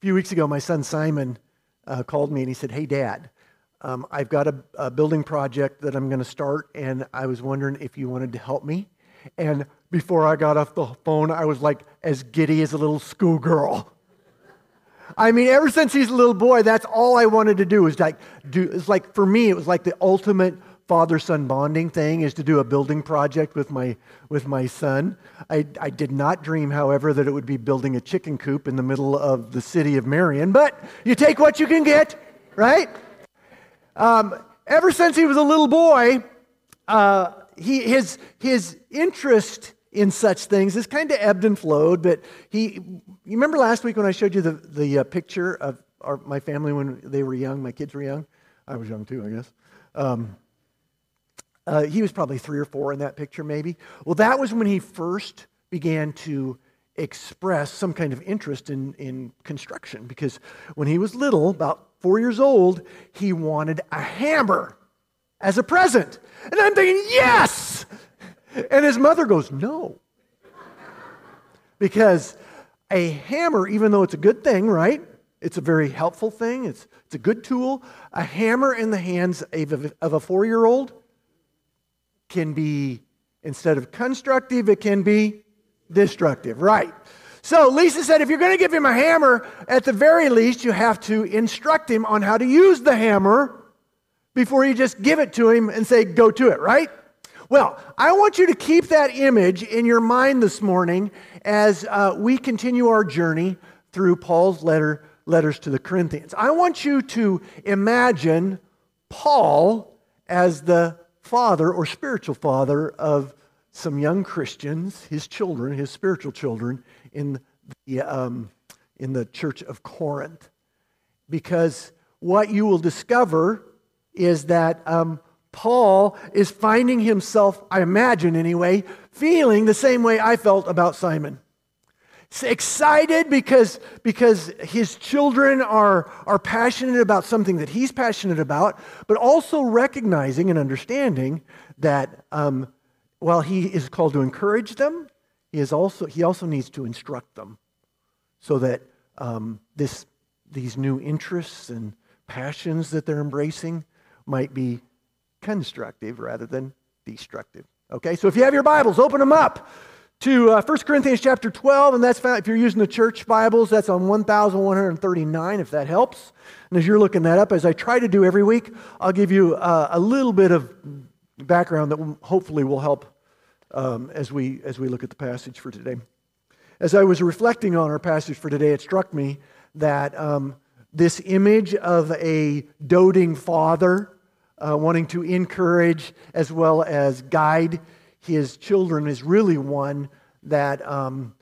few weeks ago, my son Simon uh, called me and he said, Hey, Dad, um, I've got a, a building project that I'm going to start, and I was wondering if you wanted to help me. And before I got off the phone, I was like as giddy as a little schoolgirl. I mean, ever since he's a little boy, that's all I wanted to do was like do. It's like for me, it was like the ultimate father-son bonding thing is to do a building project with my with my son. I, I did not dream, however, that it would be building a chicken coop in the middle of the city of Marion. But you take what you can get, right? Um, ever since he was a little boy, uh, he, his, his interest in such things has kind of ebbed and flowed. But he, you remember last week when I showed you the, the uh, picture of our, my family when they were young, my kids were young? I was young too, I guess. Um, uh, he was probably three or four in that picture, maybe. Well, that was when he first began to express some kind of interest in, in construction because when he was little, about four years old, he wanted a hammer as a present. And I'm thinking, yes! And his mother goes, no. Because a hammer, even though it's a good thing, right? It's a very helpful thing, it's, it's a good tool. A hammer in the hands of a, of a four year old can be, instead of constructive, it can be destructive, right? So Lisa said, if you're going to give him a hammer, at the very least, you have to instruct him on how to use the hammer before you just give it to him and say, go to it, right? Well, I want you to keep that image in your mind this morning as uh, we continue our journey through Paul's letter, letters to the Corinthians. I want you to imagine Paul as the father or spiritual father of some young Christians, his children, his spiritual children, in the, um, in the church of Corinth. Because what you will discover is that um, Paul is finding himself, I imagine anyway, feeling the same way I felt about Simon. Excited because, because his children are, are passionate about something that he's passionate about, but also recognizing and understanding that um, while he is called to encourage them, he, is also, he also needs to instruct them so that um, this, these new interests and passions that they're embracing might be constructive rather than destructive. Okay, so if you have your Bibles, open them up to uh, 1 Corinthians chapter 12, and that's found, if you're using the church Bibles, that's on 1139, if that helps. And as you're looking that up, as I try to do every week, I'll give you uh, a little bit of background that hopefully will help um, as, we, as we look at the passage for today. As I was reflecting on our passage for today, it struck me that um, this image of a doting father uh, wanting to encourage as well as guide his children is really one that um,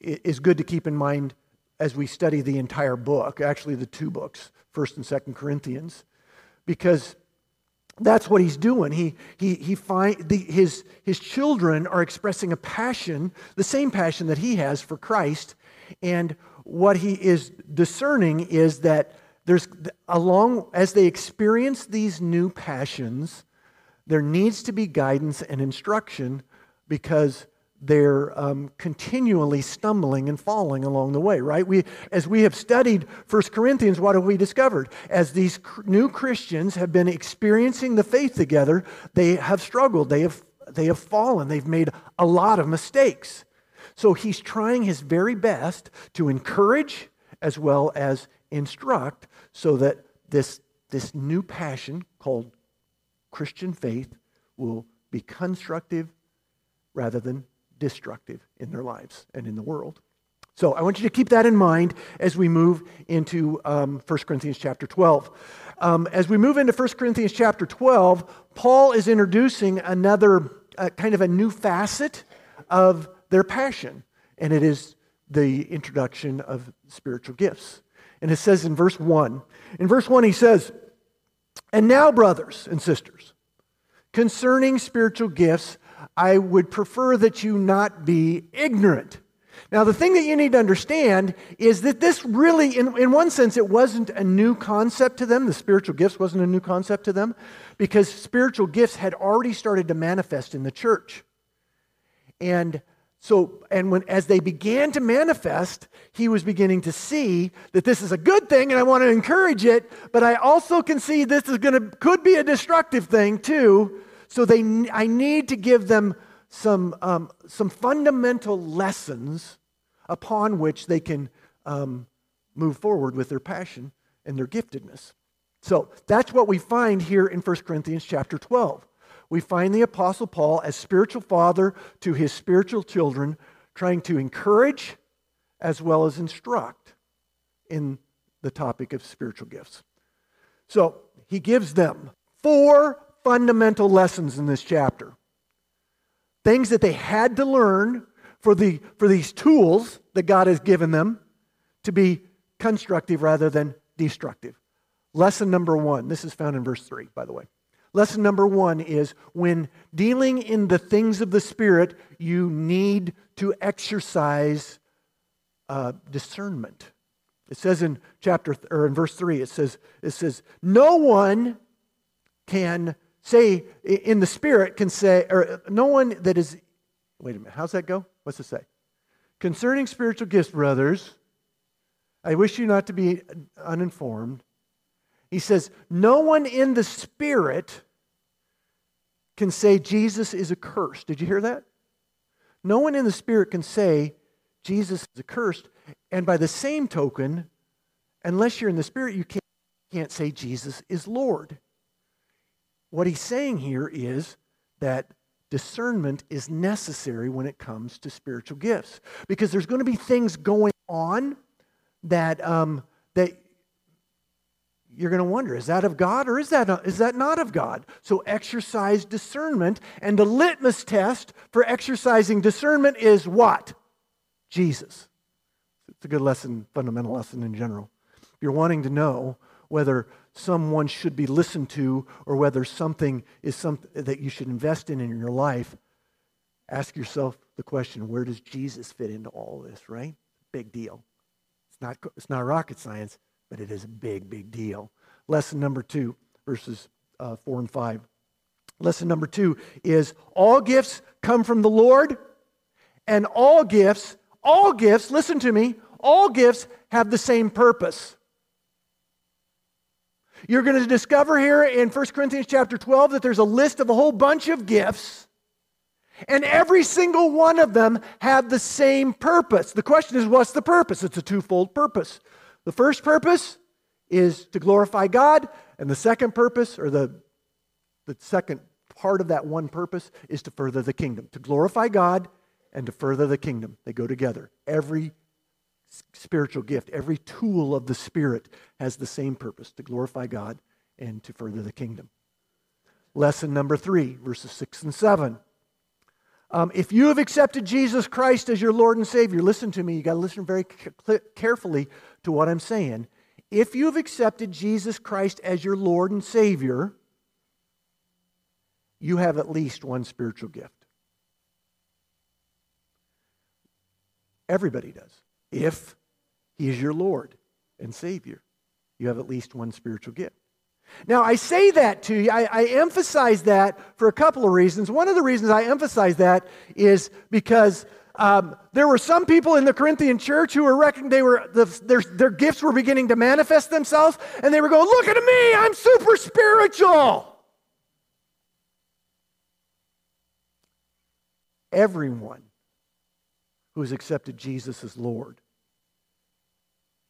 is good to keep in mind as we study the entire book, actually, the two books, 1st and 2nd Corinthians, because that's what he's doing. He, he, he find, the, his, his children are expressing a passion, the same passion that he has for Christ. And what he is discerning is that there's, along as they experience these new passions, there needs to be guidance and instruction because they're um, continually stumbling and falling along the way, right? We, as we have studied 1 Corinthians, what have we discovered? As these cr- new Christians have been experiencing the faith together, they have struggled, they have, they have fallen, they've made a lot of mistakes. So he's trying his very best to encourage as well as instruct so that this, this new passion called Christian faith will be constructive rather than destructive in their lives and in the world. So I want you to keep that in mind as we move into um, 1 Corinthians chapter 12. Um, as we move into 1 Corinthians chapter 12, Paul is introducing another uh, kind of a new facet of their passion, and it is the introduction of spiritual gifts. And it says in verse 1, in verse 1, he says, And now, brothers and sisters, concerning spiritual gifts, I would prefer that you not be ignorant. Now, the thing that you need to understand is that this really, in, in one sense, it wasn't a new concept to them. The spiritual gifts wasn't a new concept to them because spiritual gifts had already started to manifest in the church. And so, and when as they began to manifest, he was beginning to see that this is a good thing and I want to encourage it, but I also can see this is going to could be a destructive thing too. So they I need to give them some um, some fundamental lessons upon which they can um, move forward with their passion and their giftedness. So that's what we find here in 1 Corinthians chapter 12 we find the Apostle Paul as spiritual father to his spiritual children, trying to encourage as well as instruct in the topic of spiritual gifts. So he gives them four fundamental lessons in this chapter things that they had to learn for, the, for these tools that God has given them to be constructive rather than destructive. Lesson number one, this is found in verse 3, by the way. Lesson number one is when dealing in the things of the Spirit, you need to exercise uh, discernment. It says in chapter or in verse three, it says, it says, no one can say in the Spirit can say, or no one that is wait a minute, how's that go? What's it say? Concerning spiritual gifts, brothers, I wish you not to be uninformed. He says, No one in the Spirit can say Jesus is accursed. Did you hear that? No one in the Spirit can say Jesus is accursed. And by the same token, unless you're in the Spirit, you can't, say Jesus is Lord. What he's saying here is that discernment is necessary when it comes to spiritual gifts because there's going to be things going on that, um, that you're going to wonder is that of God or is that, not, is that not of God? So exercise discernment. And the litmus test for exercising discernment is what? Jesus. It's a good lesson, fundamental lesson in general. If you're wanting to know whether someone should be listened to or whether something is something that you should invest in in your life, ask yourself the question where does Jesus fit into all this, right? Big deal. It's not, it's not rocket science but it is a big, big deal. Lesson number two, verses uh, four and five. Lesson number two is all gifts come from the Lord, and all gifts, all gifts, listen to me, all gifts have the same purpose. You're going to discover here in 1 Corinthians chapter 12 that there's a list of a whole bunch of gifts, and every single one of them have the same purpose. The question is, what's the purpose? It's a twofold purpose. The first purpose is to glorify God, and the second purpose, or the, the second part of that one purpose, is to further the kingdom. To glorify God and to further the kingdom. They go together. Every spiritual gift, every tool of the Spirit has the same purpose to glorify God and to further the kingdom. Lesson number three, verses six and seven. Um, if you have accepted Jesus Christ as your Lord and Savior, listen to me. You got to listen very carefully to what I'm saying. If you have accepted Jesus Christ as your Lord and Savior, you have at least one spiritual gift. Everybody does. If He is your Lord and Savior, you have at least one spiritual gift. Now, I say that to you, I, I, emphasize that for a couple of reasons. One of the reasons I emphasize that is because um, there were some people in the Corinthian church who were reckoning they were the, their, their gifts were beginning to manifest themselves, and they were going, "Look at me, I'm super spiritual." Everyone who has accepted Jesus as Lord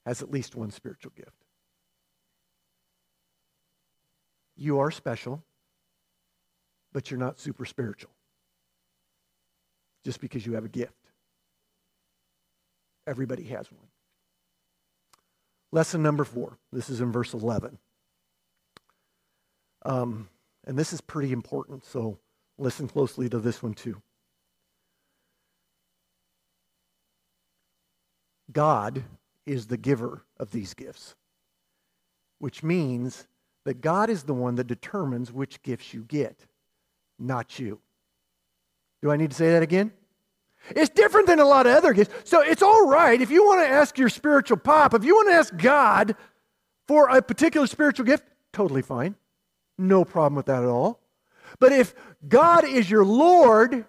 has at least one spiritual gift. You are special, but you're not super spiritual just because you have a gift. Everybody has one. Lesson number four. This is in verse 11. Um, and this is pretty important, so listen closely to this one too. God is the giver of these gifts, which means that God is the one that determines which gifts you get, not you. Do I need to say that again? It's different than a lot of other gifts. So it's all right if you want to ask your spiritual pop, if you want to ask God for a particular spiritual gift, totally fine. No problem with that at all. But if God is your Lord,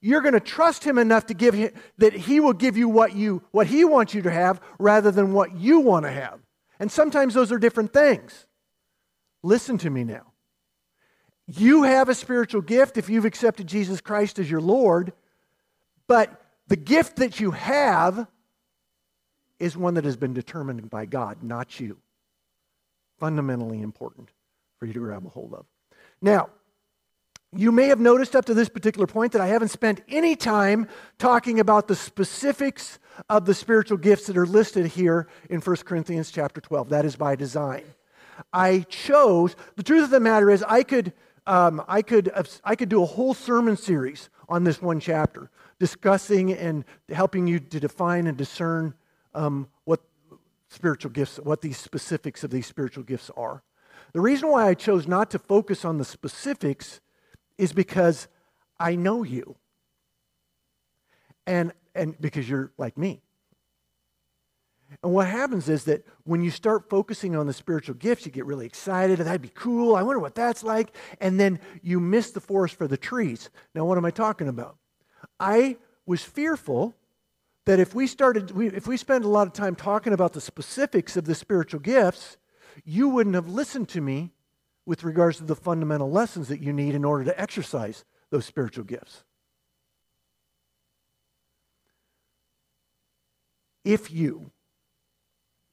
you're going to trust him enough to give him, that he will give you what you what he wants you to have rather than what you want to have. And sometimes those are different things. Listen to me now. You have a spiritual gift if you've accepted Jesus Christ as your Lord, but the gift that you have is one that has been determined by God, not you. Fundamentally important for you to grab a hold of. Now, you may have noticed up to this particular point that I haven't spent any time talking about the specifics of the spiritual gifts that are listed here in 1 Corinthians chapter 12. That is by design. I chose, the truth of the matter is, I could, um, I could, I could do a whole sermon series on this one chapter, discussing and helping you to define and discern um, what spiritual gifts, what these specifics of these spiritual gifts are. The reason why I chose not to focus on the specifics is because I know you. And, and because you're like me. And what happens is that when you start focusing on the spiritual gifts, you get really excited. That'd be cool. I wonder what that's like. And then you miss the forest for the trees. Now, what am I talking about? I was fearful that if we started, if we spend a lot of time talking about the specifics of the spiritual gifts, you wouldn't have listened to me with regards to the fundamental lessons that you need in order to exercise those spiritual gifts. If you,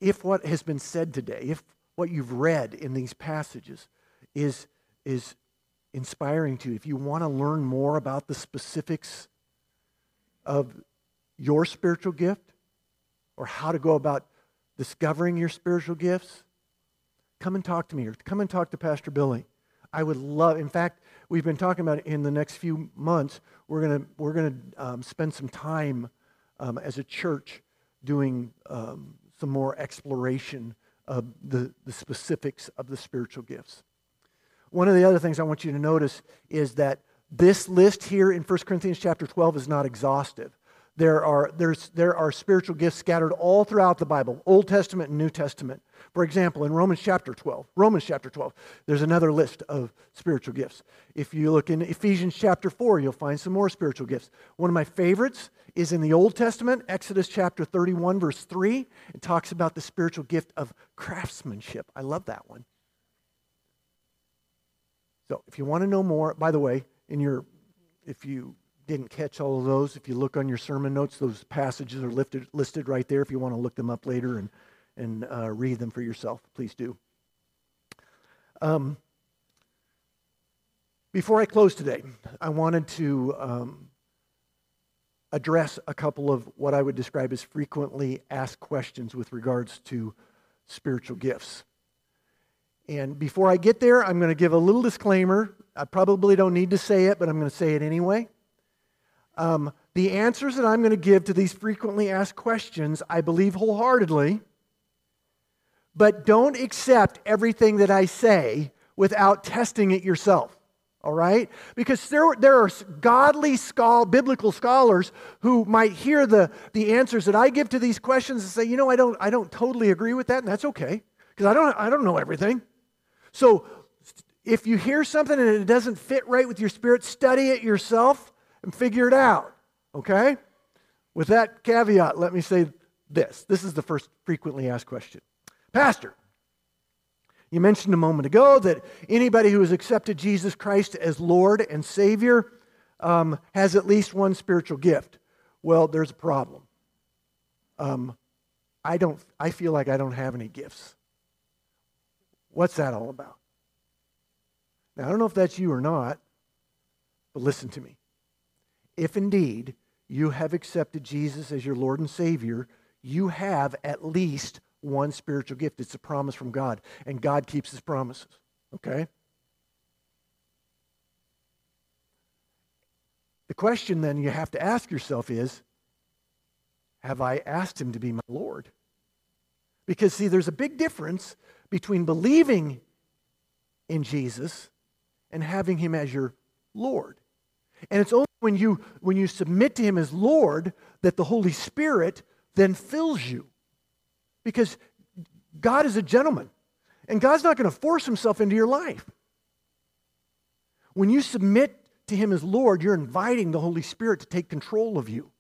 if what has been said today, if what you've read in these passages is, is inspiring to you, if you want to learn more about the specifics of your spiritual gift or how to go about discovering your spiritual gifts, come and talk to me or come and talk to Pastor Billy. I would love, in fact, we've been talking about it in the next few months, we're going we're gonna, um, spend some time um, as a church doing um, some more exploration of the, the specifics of the spiritual gifts. One of the other things I want you to notice is that this list here in 1 Corinthians chapter 12 is not exhaustive. There are, there's, there are spiritual gifts scattered all throughout the Bible, Old Testament and New Testament. For example, in Romans chapter 12, Romans chapter 12, there's another list of spiritual gifts. If you look in Ephesians chapter 4, you'll find some more spiritual gifts. One of my favorites is in the Old Testament, Exodus chapter 31, verse 3. It talks about the spiritual gift of craftsmanship. I love that one. So if you want to know more, by the way, in your if you didn't catch all of those, if you look on your sermon notes, those passages are lifted, listed right there if you want to look them up later and, and uh, read them for yourself. Please do. Um, before I close today, I wanted to um, address a couple of what I would describe as frequently asked questions with regards to spiritual gifts. And before I get there, I'm going to give a little disclaimer. I probably don't need to say it, but I'm going to say it anyway. Um, the answers that I'm going to give to these frequently asked questions, I believe wholeheartedly, but don't accept everything that I say without testing it yourself. All right? Because there, there are godly, schol- biblical scholars who might hear the, the answers that I give to these questions and say, you know, I don't, I don't totally agree with that, and that's okay, because I don't, I don't know everything. So if you hear something and it doesn't fit right with your spirit, study it yourself and figure it out. Okay? With that caveat, let me say this. This is the first frequently asked question. Pastor, you mentioned a moment ago that anybody who has accepted Jesus Christ as Lord and Savior um, has at least one spiritual gift. Well, there's a problem. Um, I don't. I feel like I don't have any gifts. What's that all about? Now I don't know if that's you or not, but listen to me if indeed you have accepted Jesus as your Lord and Savior, you have at least one spiritual gift. It's a promise from God, and God keeps his promises. Okay? The question then you have to ask yourself is Have I asked him to be my Lord? Because, see, there's a big difference between believing in Jesus and having him as your Lord. And it's only when you, when you submit to Him as Lord that the Holy Spirit then fills you. Because God is a gentleman, and God's not going to force Himself into your life. When you submit to Him as Lord, you're inviting the Holy Spirit to take control of you.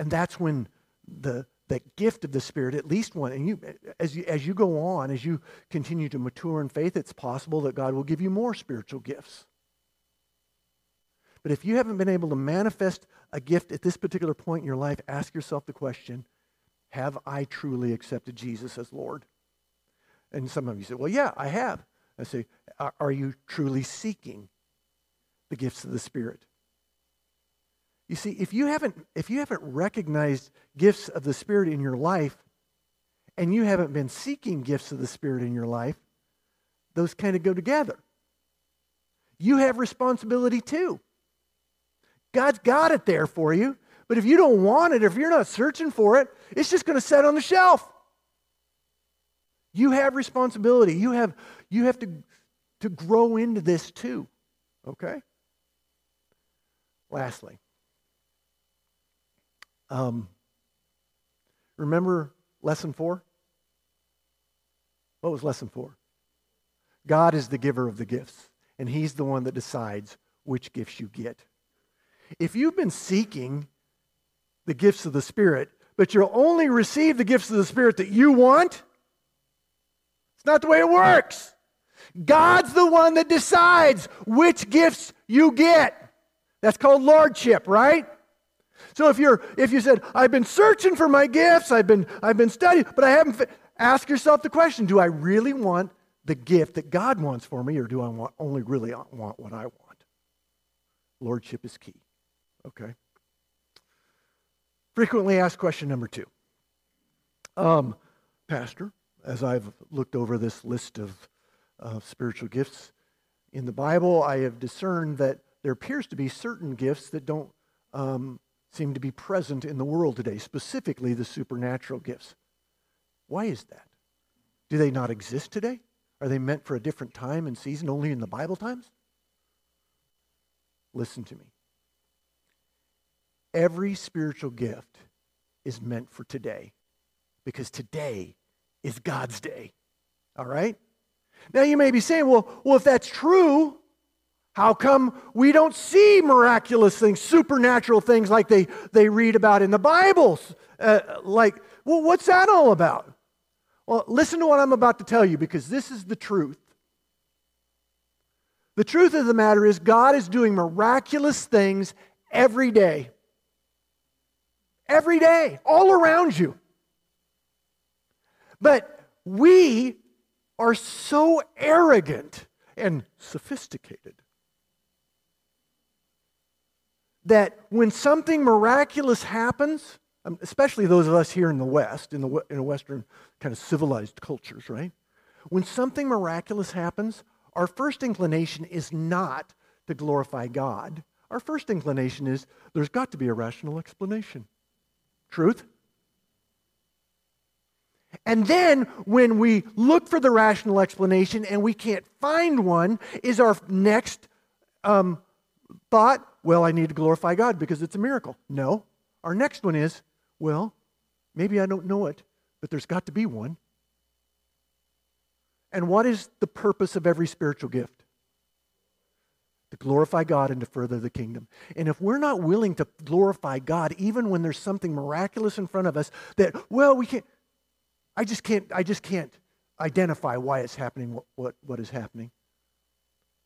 And that's when the, the gift of the Spirit, at least one, and you as, you as you go on, as you continue to mature in faith, it's possible that God will give you more spiritual gifts. But if you haven't been able to manifest a gift at this particular point in your life, ask yourself the question Have I truly accepted Jesus as Lord? And some of you say, Well, yeah, I have. I say, Are you truly seeking the gifts of the Spirit? You see, if you haven't, if you haven't recognized gifts of the Spirit in your life, and you haven't been seeking gifts of the Spirit in your life, those kind of go together. You have responsibility too. God's got it there for you. But if you don't want it, if you're not searching for it, it's just going to sit on the shelf. You have responsibility. You have, you have to, to grow into this too. Okay? Lastly, um, remember lesson four? What was lesson four? God is the giver of the gifts, and He's the one that decides which gifts you get. If you've been seeking the gifts of the Spirit, but you'll only receive the gifts of the Spirit that you want, it's not the way it works. God's the one that decides which gifts you get. That's called lordship, right? So if you're if you said, I've been searching for my gifts, I've been I've been studying, but I haven't ask yourself the question, do I really want the gift that God wants for me, or do I want, only really want what I want? Lordship is key. Okay. Frequently asked question number two. Um, Pastor, as I've looked over this list of spiritual gifts in the Bible, I have discerned that there appears to be certain gifts that don't um, seem to be present in the world today, specifically the supernatural gifts. Why is that? Do they not exist today? Are they meant for a different time and season only in the Bible times? Listen to me. Every spiritual gift is meant for today because today is God's day. All right? Now you may be saying, well, well if that's true, how come we don't see miraculous things, supernatural things like they, they read about in the Bibles? Uh, like, well, what's that all about? Well, listen to what I'm about to tell you because this is the truth. The truth of the matter is, God is doing miraculous things every day every day, all around you. But we are so arrogant and sophisticated that when something miraculous happens, um, especially those of us here in the West, in the in a Western kind of civilized cultures, right? When something miraculous happens, our first inclination is not to glorify God. Our first inclination is there's got to be a rational explanation. Truth? And then when we look for the rational explanation and we can't find one, is our next um, thought, well, I need to glorify God because it's a miracle. No. Our next one is, well, maybe I don't know it, but there's got to be one. And what is the purpose of every spiritual gift? To glorify God and to further the kingdom. And if we're not willing to glorify God, even when there's something miraculous in front of us that, well, we can't, I just can't, I just can't identify why it's happening, what, what, what is happening.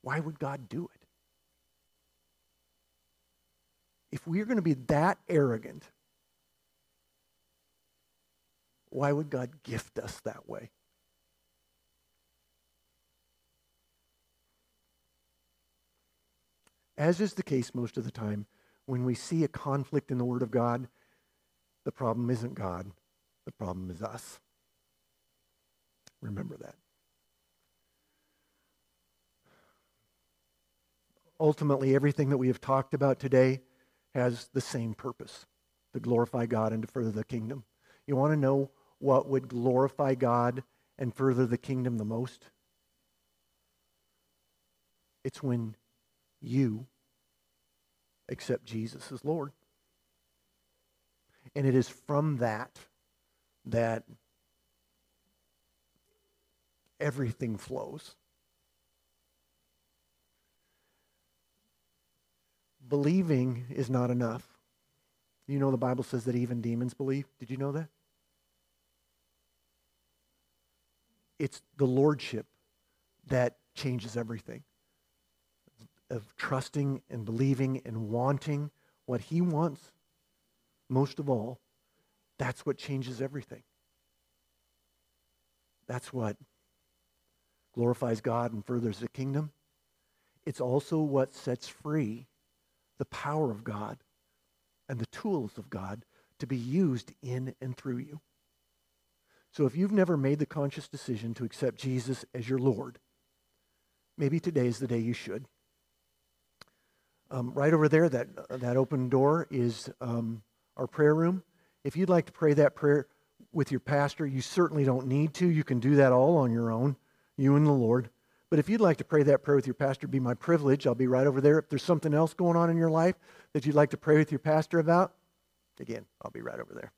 Why would God do it? If we're going to be that arrogant, why would God gift us that way? As is the case most of the time, when we see a conflict in the Word of God, the problem isn't God, the problem is us. Remember that. Ultimately, everything that we have talked about today has the same purpose to glorify God and to further the kingdom. You want to know what would glorify God and further the kingdom the most? It's when you accept Jesus as Lord. And it is from that that everything flows. believing is not enough. You know the Bible says that even demons believe. Did you know that? It's the lordship that changes everything. Of trusting and believing and wanting what he wants most of all, that's what changes everything. That's what glorifies God and furthers the kingdom. It's also what sets free the power of God and the tools of God to be used in and through you. So if you've never made the conscious decision to accept Jesus as your Lord, maybe today is the day you should. Um, right over there, that, that open door is um, our prayer room. If you'd like to pray that prayer with your pastor, you certainly don't need to. You can do that all on your own, you and the Lord. But if you'd like to pray that prayer with your pastor, be my privilege. I'll be right over there. If there's something else going on in your life that you'd like to pray with your pastor about, again, I'll be right over there.